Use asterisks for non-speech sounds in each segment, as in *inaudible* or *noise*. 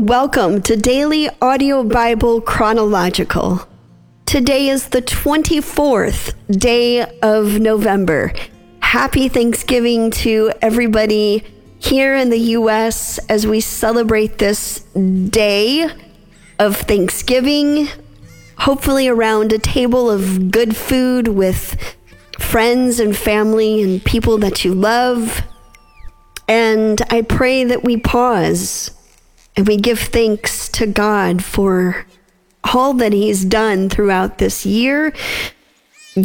Welcome to Daily Audio Bible Chronological. Today is the 24th day of November. Happy Thanksgiving to everybody here in the U.S. as we celebrate this day of Thanksgiving. Hopefully, around a table of good food with friends and family and people that you love. And I pray that we pause and we give thanks to God for all that He's done throughout this year.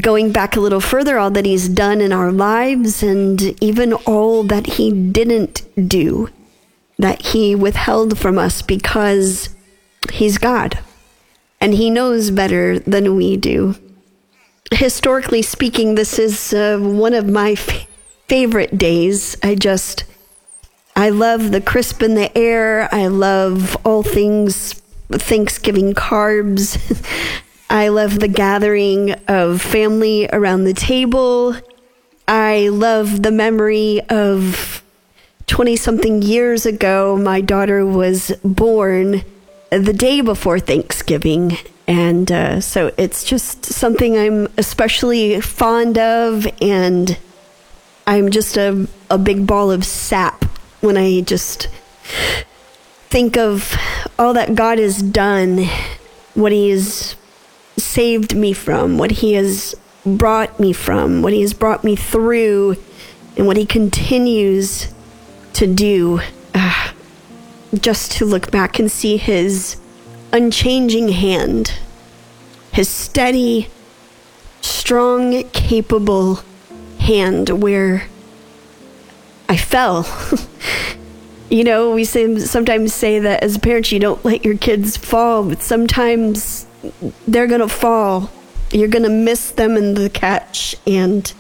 Going back a little further, all that He's done in our lives, and even all that He didn't do, that He withheld from us because He's God and He knows better than we do. Historically speaking, this is uh, one of my f- favorite days. I just I love the crisp in the air. I love all things Thanksgiving carbs. *laughs* I love the gathering of family around the table. I love the memory of 20 something years ago, my daughter was born the day before Thanksgiving. And uh, so it's just something I'm especially fond of. And I'm just a, a big ball of sap when I just think of all that God has done, what He has saved me from, what He has brought me from, what He has brought me through, and what He continues to do. Uh, just to look back and see His unchanging hand, His steady, strong, capable hand where I fell. *laughs* you know, we say, sometimes say that as parents, you don't let your kids fall, but sometimes they're going to fall. You're going to miss them in the catch, and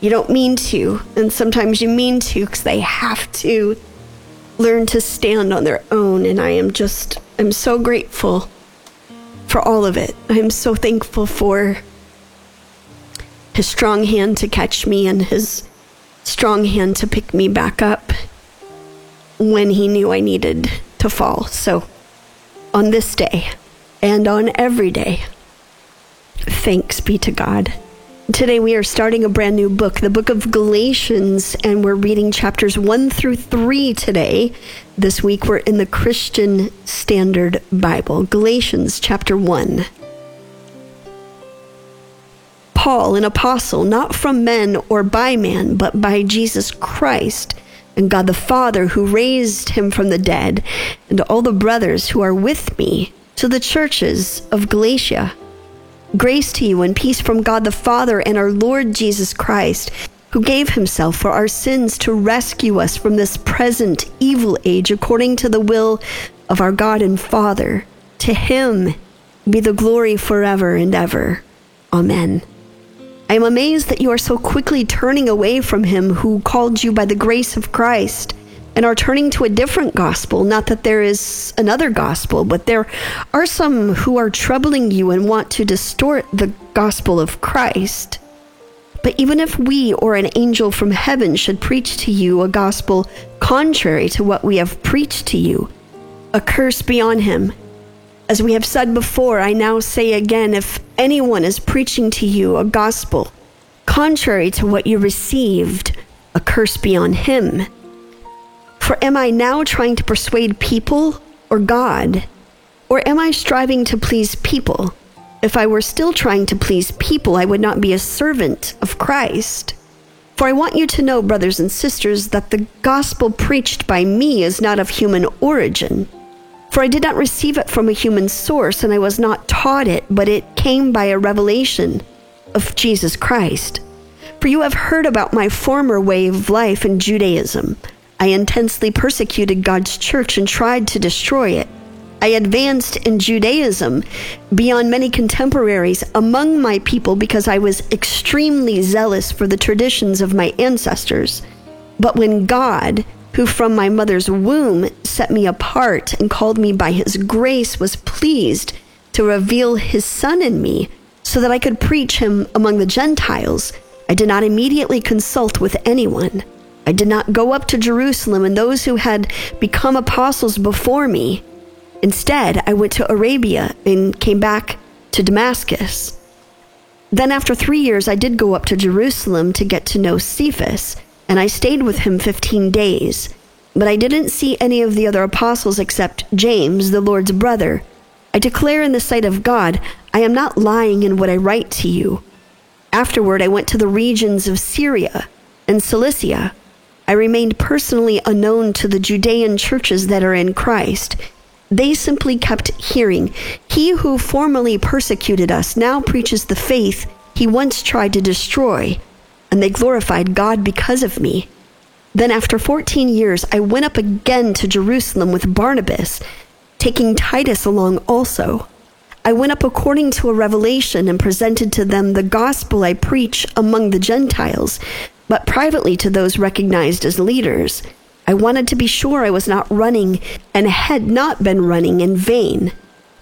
you don't mean to. And sometimes you mean to because they have to learn to stand on their own. And I am just, I'm so grateful for all of it. I'm so thankful for his strong hand to catch me and his strong hand to pick me back up when he knew I needed to fall. So, on this day and on every day, thanks be to God. Today we are starting a brand new book, the book of Galatians, and we're reading chapters 1 through 3 today. This week we're in the Christian Standard Bible, Galatians chapter 1. Paul, an apostle, not from men or by man, but by Jesus Christ and God the Father who raised him from the dead, and all the brothers who are with me, to the churches of Galatia. Grace to you and peace from God the Father and our Lord Jesus Christ, who gave himself for our sins to rescue us from this present evil age according to the will of our God and Father. To him be the glory forever and ever. Amen. I am amazed that you are so quickly turning away from him who called you by the grace of Christ and are turning to a different gospel. Not that there is another gospel, but there are some who are troubling you and want to distort the gospel of Christ. But even if we or an angel from heaven should preach to you a gospel contrary to what we have preached to you, a curse be on him. As we have said before, I now say again if anyone is preaching to you a gospel contrary to what you received, a curse be on him. For am I now trying to persuade people or God? Or am I striving to please people? If I were still trying to please people, I would not be a servant of Christ. For I want you to know, brothers and sisters, that the gospel preached by me is not of human origin. For I did not receive it from a human source, and I was not taught it, but it came by a revelation of Jesus Christ. For you have heard about my former way of life in Judaism. I intensely persecuted God's church and tried to destroy it. I advanced in Judaism beyond many contemporaries among my people because I was extremely zealous for the traditions of my ancestors. But when God, who from my mother's womb set me apart and called me by his grace, was pleased to reveal his Son in me so that I could preach him among the Gentiles. I did not immediately consult with anyone. I did not go up to Jerusalem, and those who had become apostles before me Instead, I went to Arabia and came back to Damascus. Then, after three years, I did go up to Jerusalem to get to know Cephas, and I stayed with him 15 days. But I didn't see any of the other apostles except James, the Lord's brother. I declare in the sight of God, I am not lying in what I write to you. Afterward, I went to the regions of Syria and Cilicia. I remained personally unknown to the Judean churches that are in Christ. They simply kept hearing, He who formerly persecuted us now preaches the faith he once tried to destroy, and they glorified God because of me. Then, after 14 years, I went up again to Jerusalem with Barnabas, taking Titus along also. I went up according to a revelation and presented to them the gospel I preach among the Gentiles, but privately to those recognized as leaders. I wanted to be sure I was not running and had not been running in vain.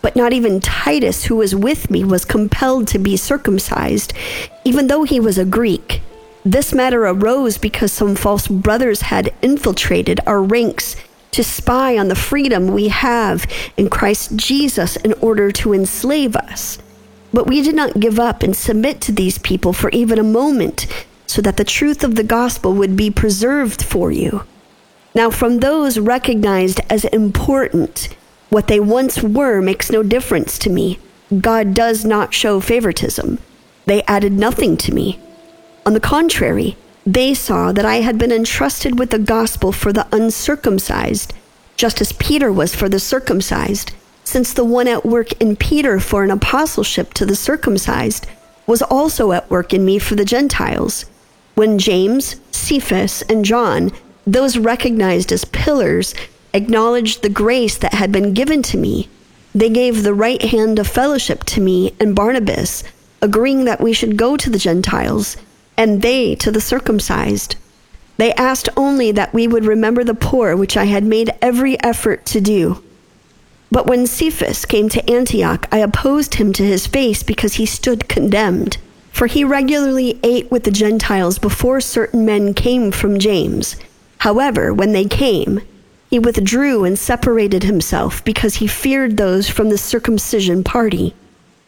But not even Titus, who was with me, was compelled to be circumcised, even though he was a Greek. This matter arose because some false brothers had infiltrated our ranks to spy on the freedom we have in Christ Jesus in order to enslave us. But we did not give up and submit to these people for even a moment, so that the truth of the gospel would be preserved for you. Now, from those recognized as important, what they once were makes no difference to me. God does not show favoritism. They added nothing to me. On the contrary, they saw that I had been entrusted with the gospel for the uncircumcised, just as Peter was for the circumcised, since the one at work in Peter for an apostleship to the circumcised was also at work in me for the Gentiles. When James, Cephas, and John, those recognized as pillars, acknowledged the grace that had been given to me, they gave the right hand of fellowship to me and Barnabas, agreeing that we should go to the Gentiles and they to the circumcised. They asked only that we would remember the poor, which I had made every effort to do. But when Cephas came to Antioch, I opposed him to his face because he stood condemned. For he regularly ate with the Gentiles before certain men came from James. However, when they came, he withdrew and separated himself because he feared those from the circumcision party.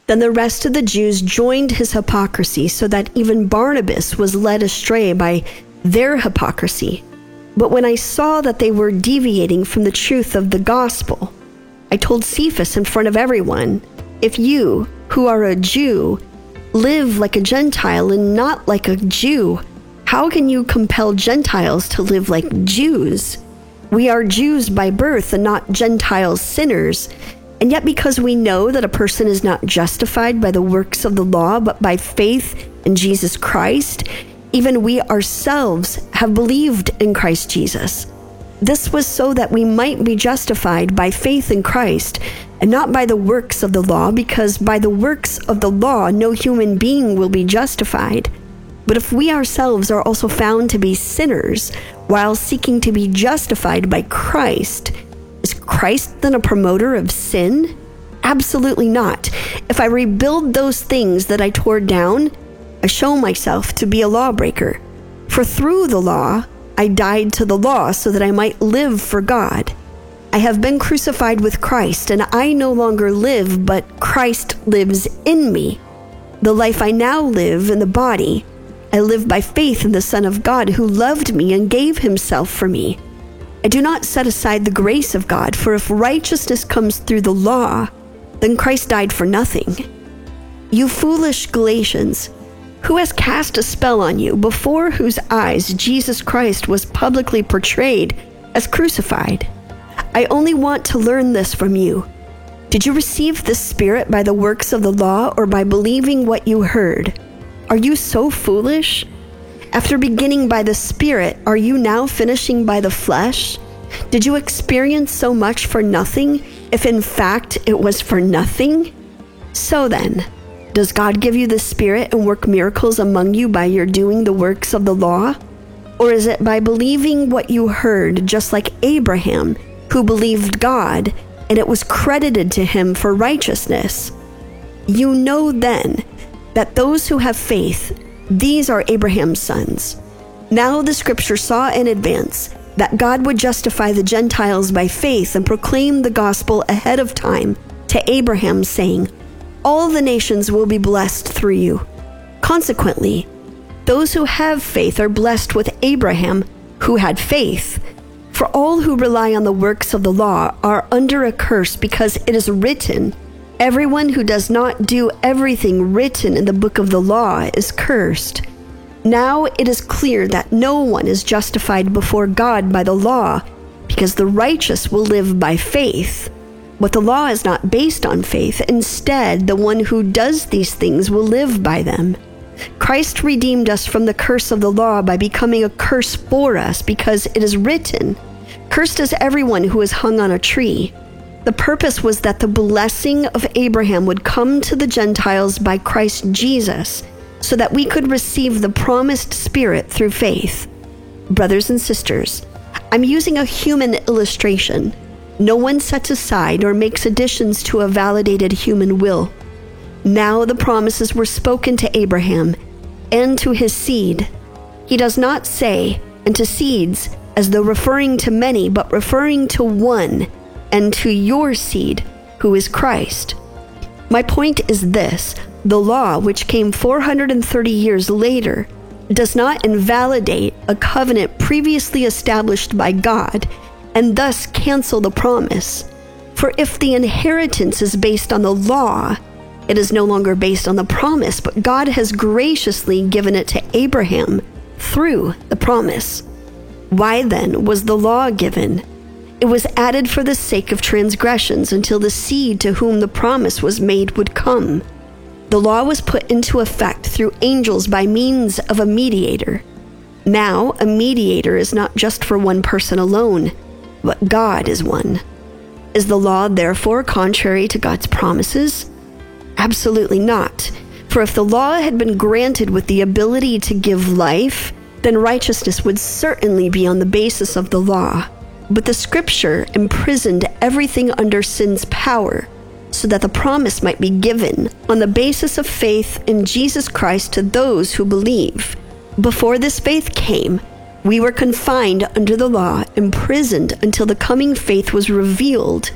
Then the rest of the Jews joined his hypocrisy, so that even Barnabas was led astray by their hypocrisy. But when I saw that they were deviating from the truth of the gospel, I told Cephas in front of everyone if you, who are a Jew, live like a Gentile and not like a Jew, how can you compel Gentiles to live like Jews? We are Jews by birth and not Gentiles sinners. And yet, because we know that a person is not justified by the works of the law, but by faith in Jesus Christ, even we ourselves have believed in Christ Jesus. This was so that we might be justified by faith in Christ and not by the works of the law, because by the works of the law no human being will be justified. But if we ourselves are also found to be sinners while seeking to be justified by Christ, is Christ then a promoter of sin? Absolutely not. If I rebuild those things that I tore down, I show myself to be a lawbreaker. For through the law, I died to the law so that I might live for God. I have been crucified with Christ, and I no longer live, but Christ lives in me. The life I now live in the body, I live by faith in the Son of God who loved me and gave himself for me. I do not set aside the grace of God, for if righteousness comes through the law, then Christ died for nothing. You foolish Galatians, who has cast a spell on you, before whose eyes Jesus Christ was publicly portrayed as crucified? I only want to learn this from you. Did you receive the Spirit by the works of the law or by believing what you heard? Are you so foolish? After beginning by the Spirit, are you now finishing by the flesh? Did you experience so much for nothing, if in fact it was for nothing? So then, does God give you the Spirit and work miracles among you by your doing the works of the law? Or is it by believing what you heard, just like Abraham, who believed God, and it was credited to him for righteousness? You know then that those who have faith these are Abraham's sons. Now the scripture saw in advance that God would justify the Gentiles by faith and proclaim the gospel ahead of time to Abraham, saying, All the nations will be blessed through you. Consequently, those who have faith are blessed with Abraham, who had faith. For all who rely on the works of the law are under a curse because it is written, Everyone who does not do everything written in the book of the law is cursed. Now it is clear that no one is justified before God by the law, because the righteous will live by faith. But the law is not based on faith. Instead, the one who does these things will live by them. Christ redeemed us from the curse of the law by becoming a curse for us, because it is written, Cursed is everyone who is hung on a tree. The purpose was that the blessing of Abraham would come to the Gentiles by Christ Jesus so that we could receive the promised Spirit through faith. Brothers and sisters, I'm using a human illustration. No one sets aside or makes additions to a validated human will. Now the promises were spoken to Abraham and to his seed. He does not say, and to seeds, as though referring to many, but referring to one, and to your seed, who is Christ. My point is this the law, which came 430 years later, does not invalidate a covenant previously established by God and thus cancel the promise. For if the inheritance is based on the law, it is no longer based on the promise, but God has graciously given it to Abraham through the promise. Why then was the law given? It was added for the sake of transgressions until the seed to whom the promise was made would come. The law was put into effect through angels by means of a mediator. Now, a mediator is not just for one person alone, but God is one. Is the law therefore contrary to God's promises? Absolutely not. For if the law had been granted with the ability to give life, then righteousness would certainly be on the basis of the law. But the scripture imprisoned everything under sin's power so that the promise might be given on the basis of faith in Jesus Christ to those who believe. Before this faith came, we were confined under the law, imprisoned until the coming faith was revealed.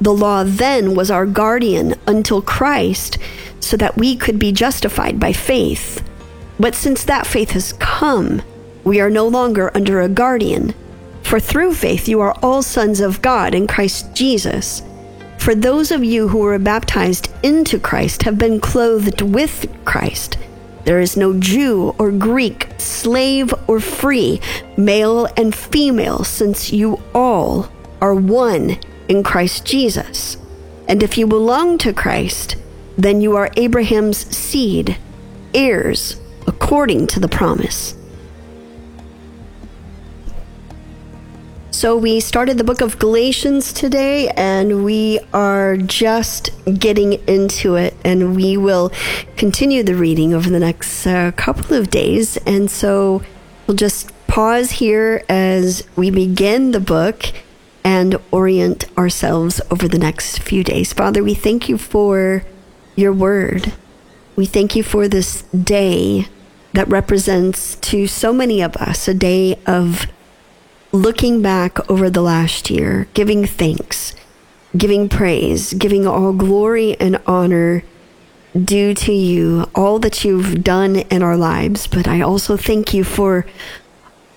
The law then was our guardian until Christ, so that we could be justified by faith. But since that faith has come, we are no longer under a guardian. For through faith you are all sons of God in Christ Jesus. For those of you who were baptized into Christ have been clothed with Christ. There is no Jew or Greek, slave or free, male and female, since you all are one in Christ Jesus. And if you belong to Christ, then you are Abraham's seed, heirs according to the promise. So, we started the book of Galatians today, and we are just getting into it, and we will continue the reading over the next uh, couple of days. And so, we'll just pause here as we begin the book and orient ourselves over the next few days. Father, we thank you for your word. We thank you for this day that represents to so many of us a day of looking back over the last year, giving thanks, giving praise, giving all glory and honor due to you, all that you've done in our lives. But I also thank you for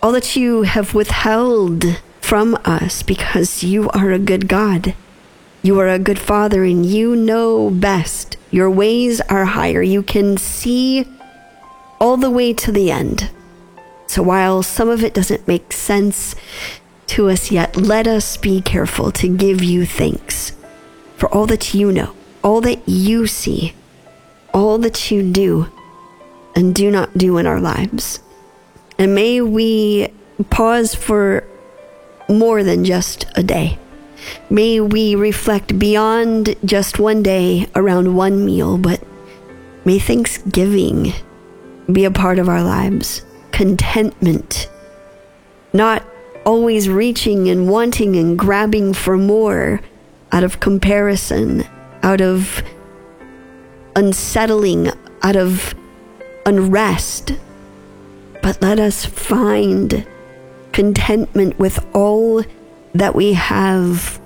all that you have withheld from us because you are a good God. You are a good Father and you know best. Your ways are higher. You can see all the way to the end. So while some of it doesn't make sense to us yet, let us be careful to give you thanks for all that you know, all that you see, all that you do and do not do in our lives. And may we pause for more than just a day. May we reflect beyond just one day around one meal, but may Thanksgiving be a part of our lives contentment, not always reaching and wanting and grabbing for more out of comparison, out of unsettling, out of unrest. But let us find contentment with all that we have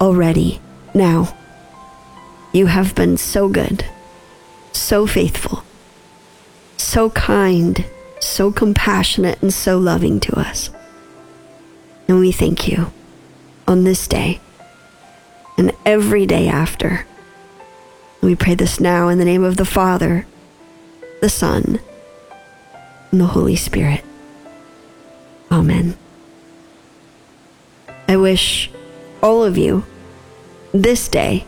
already. Now, you have been so good, so faithful, so kind, so compassionate, and so loving to us. And we thank you on this day and every day after. We pray this now in the name of the Father, the Son, and the Holy Spirit. Amen. I wish all of you this day,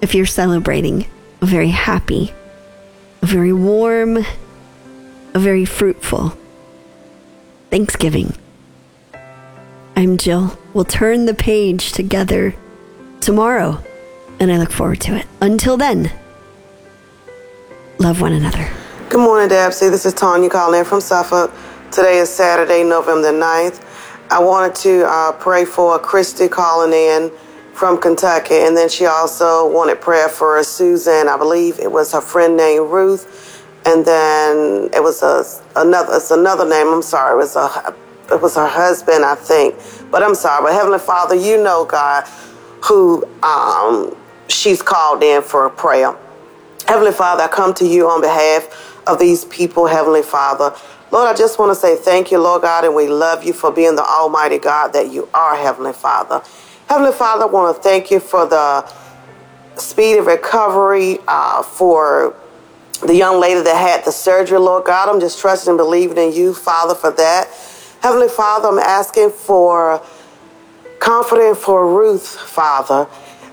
if you're celebrating, a very happy, a very warm, a very fruitful Thanksgiving. I'm Jill. We'll turn the page together tomorrow, and I look forward to it. Until then, love one another. Good morning, Dabsy. This is Tanya calling in from Suffolk. Today is Saturday, November the 9th. I wanted to uh, pray for Christy calling in from Kentucky, and then she also wanted prayer for a Susan. I believe it was her friend named Ruth, and then it was a another. It's another name. I'm sorry. It was a it was her husband, I think. But I'm sorry. But Heavenly Father, you know God, who um, she's called in for a prayer. Heavenly Father, I come to you on behalf of these people, Heavenly Father. Lord, I just want to say thank you, Lord God, and we love you for being the Almighty God that you are, Heavenly Father. Heavenly Father, I want to thank you for the speed of recovery uh, for the young lady that had the surgery, Lord God. I'm just trusting and believing in you, Father, for that. Heavenly Father, I'm asking for confidence for Ruth, Father.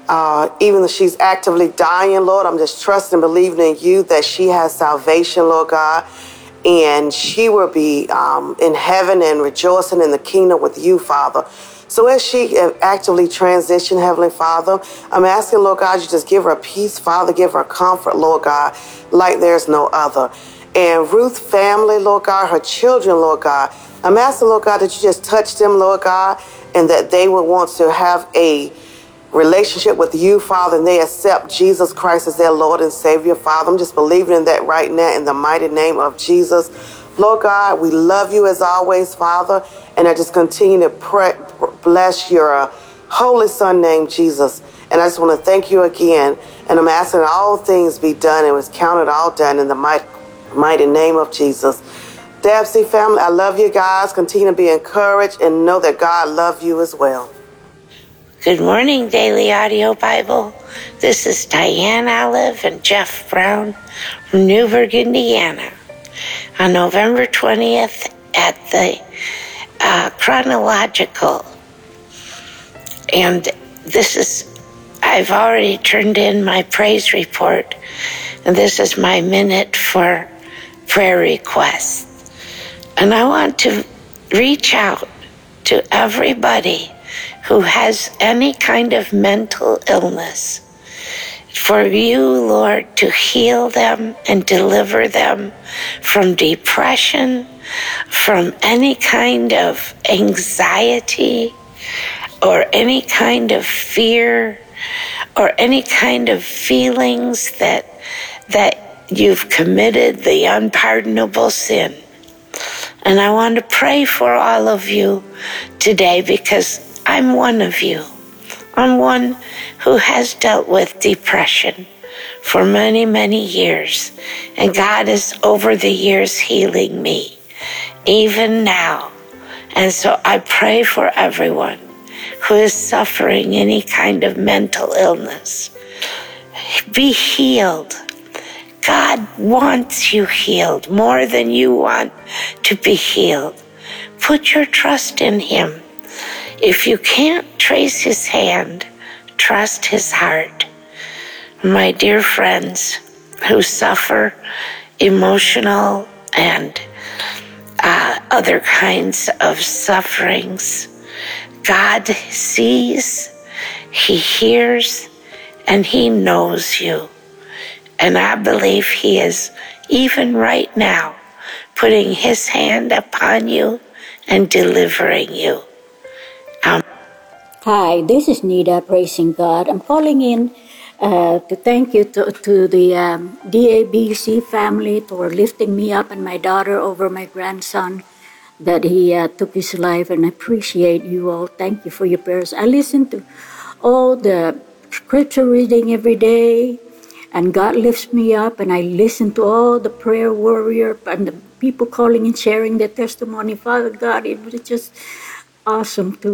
Uh, even though she's actively dying, Lord, I'm just trusting and believing in you that she has salvation, Lord God and she will be um, in heaven and rejoicing in the kingdom with you, Father. So as she uh, actively transition, Heavenly Father, I'm asking, Lord God, you just give her peace, Father, give her comfort, Lord God, like there's no other. And Ruth's family, Lord God, her children, Lord God, I'm asking, Lord God, that you just touch them, Lord God, and that they would want to have a relationship with you, Father, and they accept Jesus Christ as their Lord and Savior, Father. I'm just believing in that right now in the mighty name of Jesus. Lord God, we love you as always, Father, and I just continue to pray, bless your uh, holy Son named Jesus. And I just want to thank you again. And I'm asking all things be done and was counted all done in the mighty, mighty name of Jesus. Dabsy family, I love you guys. Continue to be encouraged and know that God loves you as well. Good morning, Daily Audio Bible. This is Diane Olive and Jeff Brown from Newburgh, Indiana. On November 20th at the uh, Chronological. And this is, I've already turned in my praise report, and this is my minute for prayer requests. And I want to reach out to everybody who has any kind of mental illness. For you, Lord, to heal them and deliver them from depression, from any kind of anxiety, or any kind of fear, or any kind of feelings that, that you've committed the unpardonable sin. And I want to pray for all of you today because I'm one of you. I'm one who has dealt with depression for many, many years. And God is over the years healing me, even now. And so I pray for everyone who is suffering any kind of mental illness. Be healed. God wants you healed more than you want to be healed. Put your trust in Him. If you can't trace his hand, trust his heart. My dear friends who suffer emotional and uh, other kinds of sufferings, God sees, He hears, and He knows you. And I believe He is, even right now, putting His hand upon you and delivering you. Um, Hi, this is Nida praising God. I'm calling in uh, to thank you to, to the um, DABC family for lifting me up and my daughter over my grandson that he uh, took his life, and I appreciate you all. Thank you for your prayers. I listen to all the scripture reading every day, and God lifts me up, and I listen to all the prayer warrior and the people calling and sharing their testimony. Father God, it was just awesome to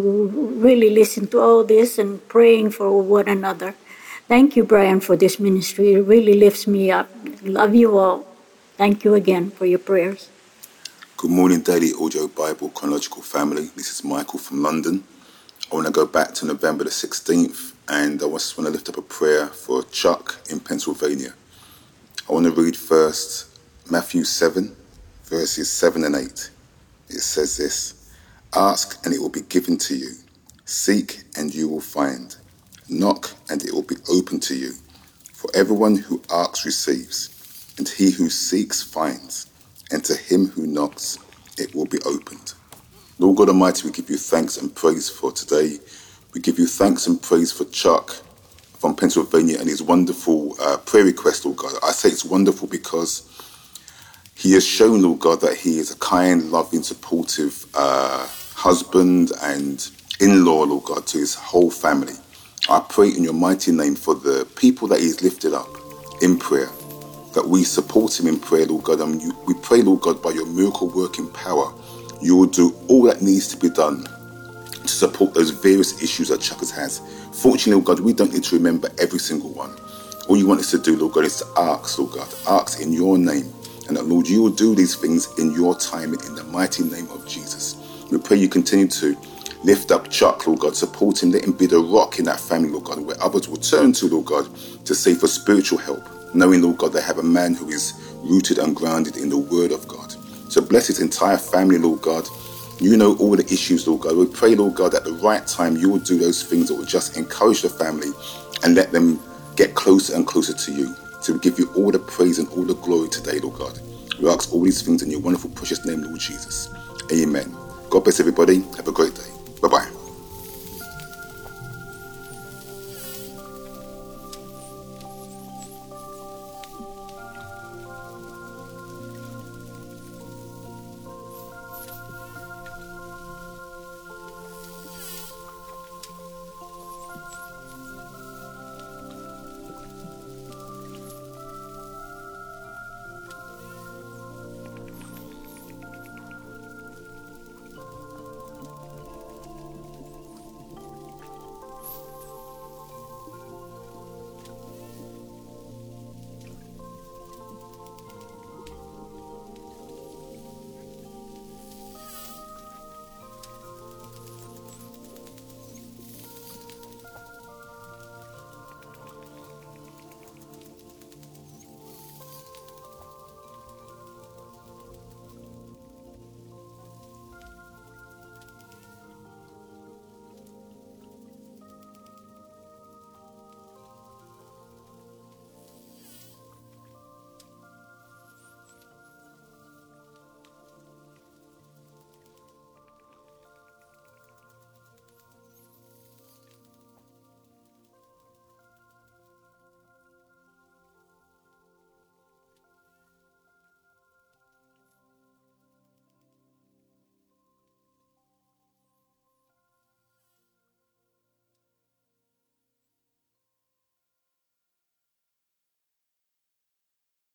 really listen to all this and praying for one another. Thank you, Brian, for this ministry. It really lifts me up. Love you all. Thank you again for your prayers. Good morning, Daily Audio Bible Chronological Family. This is Michael from London. I want to go back to November the 16th and I just want to lift up a prayer for Chuck in Pennsylvania. I want to read first Matthew 7, verses 7 and 8. It says this Ask and it will be given to you, seek and you will find, knock and it will be open to you. For everyone who asks receives, and he who seeks finds and to him who knocks it will be opened. Lord God Almighty, we give you thanks and praise for today. We give you thanks and praise for Chuck from Pennsylvania and his wonderful uh, prayer request, Lord God. I say it's wonderful because he has shown, Lord God, that he is a kind, loving, supportive uh, husband and in law, Lord God, to his whole family. I pray in your mighty name for the people that he's lifted up in prayer that we support him in prayer, Lord God. And we pray, Lord God, by your miracle working power, you will do all that needs to be done to support those various issues that Chuckers has. Fortunately, Lord God, we don't need to remember every single one. All you want us to do, Lord God, is to ask, Lord God, ask in your name. And that, Lord, you will do these things in your time in the mighty name of Jesus. We pray you continue to lift up Chuck, Lord God, support him, let him be the rock in that family, Lord God, where others will turn to, Lord God, to say for spiritual help knowing, Lord God, they have a man who is rooted and grounded in the Word of God. So bless his entire family, Lord God. You know all the issues, Lord God. We pray, Lord God, at the right time you will do those things that will just encourage the family and let them get closer and closer to you. We give you all the praise and all the glory today, Lord God. We ask all these things in your wonderful, precious name, Lord Jesus. Amen. God bless everybody. Have a great day. Bye bye.